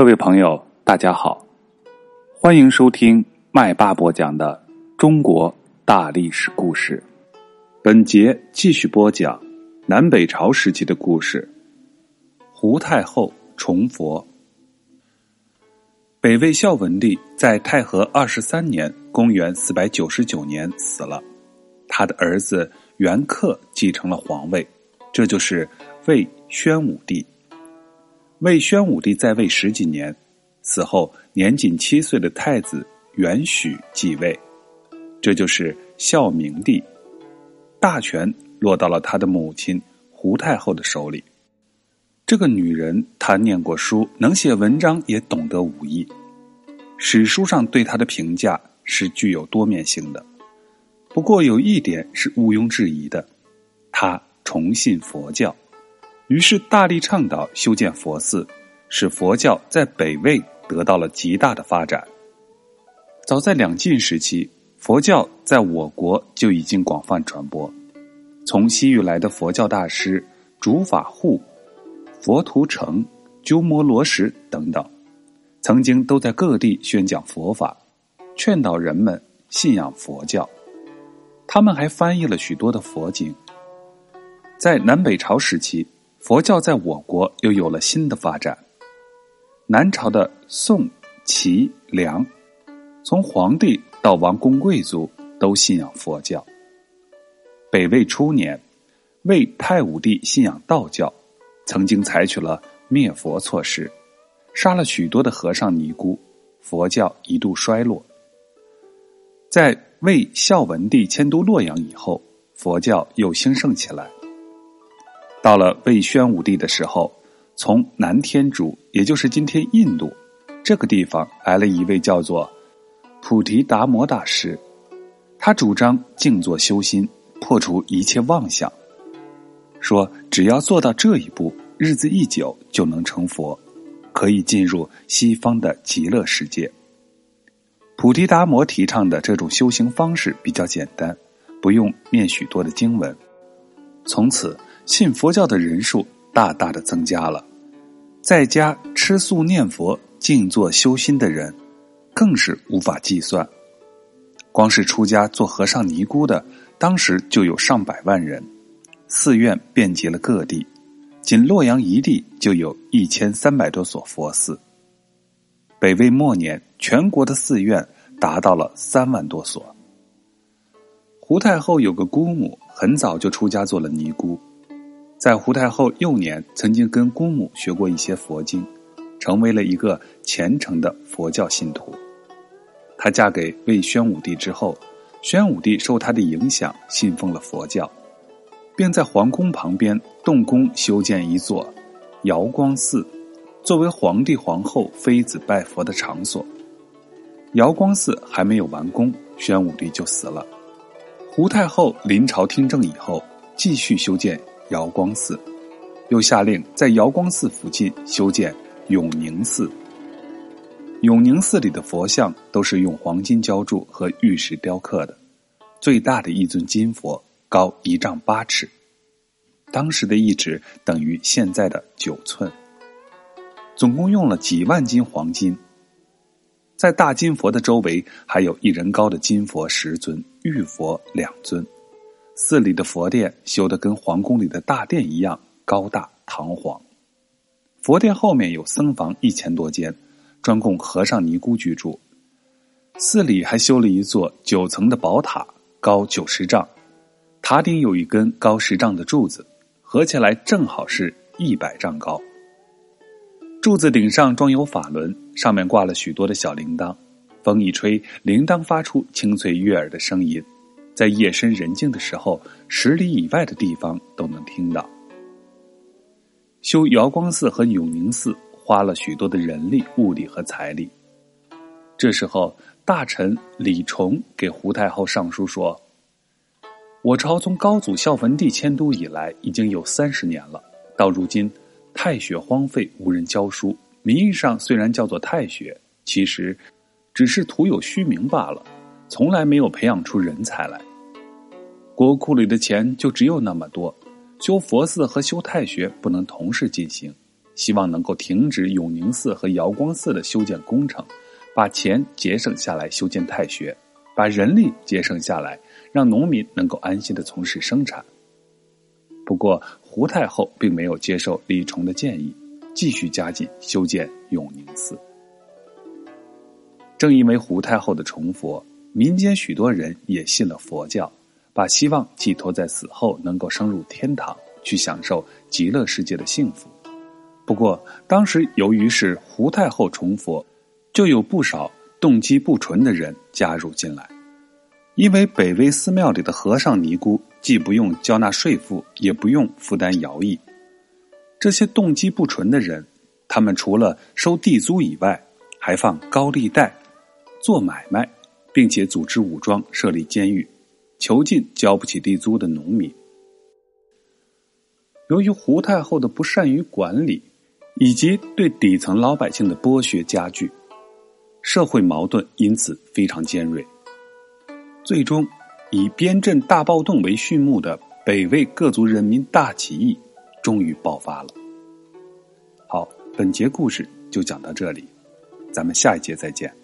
各位朋友，大家好，欢迎收听麦霸播讲的中国大历史故事。本节继续播讲南北朝时期的故事。胡太后崇佛。北魏孝文帝在太和二十三年（公元四百九十九年）死了，他的儿子元恪继承了皇位，这就是魏宣武帝。魏宣武帝在位十几年，死后年仅七岁的太子元许继位，这就是孝明帝。大权落到了他的母亲胡太后的手里。这个女人，她念过书，能写文章，也懂得武艺。史书上对她的评价是具有多面性的。不过有一点是毋庸置疑的，她崇信佛教。于是大力倡导修建佛寺，使佛教在北魏得到了极大的发展。早在两晋时期，佛教在我国就已经广泛传播。从西域来的佛教大师竺法护、佛图澄、鸠摩罗什等等，曾经都在各地宣讲佛法，劝导人们信仰佛教。他们还翻译了许多的佛经。在南北朝时期。佛教在我国又有了新的发展。南朝的宋、齐、梁，从皇帝到王公贵族都信仰佛教。北魏初年，魏太武帝信仰道教，曾经采取了灭佛措施，杀了许多的和尚尼姑，佛教一度衰落。在魏孝文帝迁都洛阳以后，佛教又兴盛起来。到了魏宣武帝的时候，从南天竺，也就是今天印度这个地方来了一位叫做普提达摩大师，他主张静坐修心，破除一切妄想，说只要做到这一步，日子一久就能成佛，可以进入西方的极乐世界。普提达摩提倡的这种修行方式比较简单，不用念许多的经文，从此。信佛教的人数大大的增加了，在家吃素念佛、静坐修心的人，更是无法计算。光是出家做和尚尼姑的，当时就有上百万人，寺院遍及了各地，仅洛阳一地就有一千三百多所佛寺。北魏末年，全国的寺院达到了三万多所。胡太后有个姑母，很早就出家做了尼姑。在胡太后幼年，曾经跟姑母学过一些佛经，成为了一个虔诚的佛教信徒。她嫁给魏宣武帝之后，宣武帝受她的影响，信奉了佛教，并在皇宫旁边动工修建一座瑶光寺，作为皇帝皇后妃子拜佛的场所。瑶光寺还没有完工，宣武帝就死了。胡太后临朝听政以后，继续修建。瑶光寺，又下令在瑶光寺附近修建永宁寺。永宁寺里的佛像都是用黄金浇铸和玉石雕刻的，最大的一尊金佛高一丈八尺，当时的一指等于现在的九寸，总共用了几万斤黄金。在大金佛的周围还有一人高的金佛十尊，玉佛两尊。寺里的佛殿修得跟皇宫里的大殿一样高大堂皇，佛殿后面有僧房一千多间，专供和尚尼姑居住。寺里还修了一座九层的宝塔，高九十丈，塔顶有一根高十丈的柱子，合起来正好是一百丈高。柱子顶上装有法轮，上面挂了许多的小铃铛，风一吹，铃铛发出清脆悦耳的声音。在夜深人静的时候，十里以外的地方都能听到。修瑶光寺和永宁寺花了许多的人力、物力和财力。这时候，大臣李崇给胡太后上书说：“我朝从高祖孝文帝迁都以来，已经有三十年了。到如今，太学荒废，无人教书。名义上虽然叫做太学，其实只是徒有虚名罢了，从来没有培养出人才来。”国库里的钱就只有那么多，修佛寺和修太学不能同时进行，希望能够停止永宁寺和瑶光寺的修建工程，把钱节省下来修建太学，把人力节省下来，让农民能够安心的从事生产。不过，胡太后并没有接受李崇的建议，继续加紧修建永宁寺。正因为胡太后的崇佛，民间许多人也信了佛教，把希望寄托在死后能够升入天堂，去享受极乐世界的幸福。不过，当时由于是胡太后崇佛，就有不少动机不纯的人加入进来。因为北魏寺庙里的和尚尼姑既不用交纳税赋，也不用负担徭役。这些动机不纯的人，他们除了收地租以外，还放高利贷、做买卖，并且组织武装设立监狱，囚禁交不起地租的农民。由于胡太后的不善于管理。以及对底层老百姓的剥削加剧，社会矛盾因此非常尖锐。最终，以边镇大暴动为序幕的北魏各族人民大起义终于爆发了。好，本节故事就讲到这里，咱们下一节再见。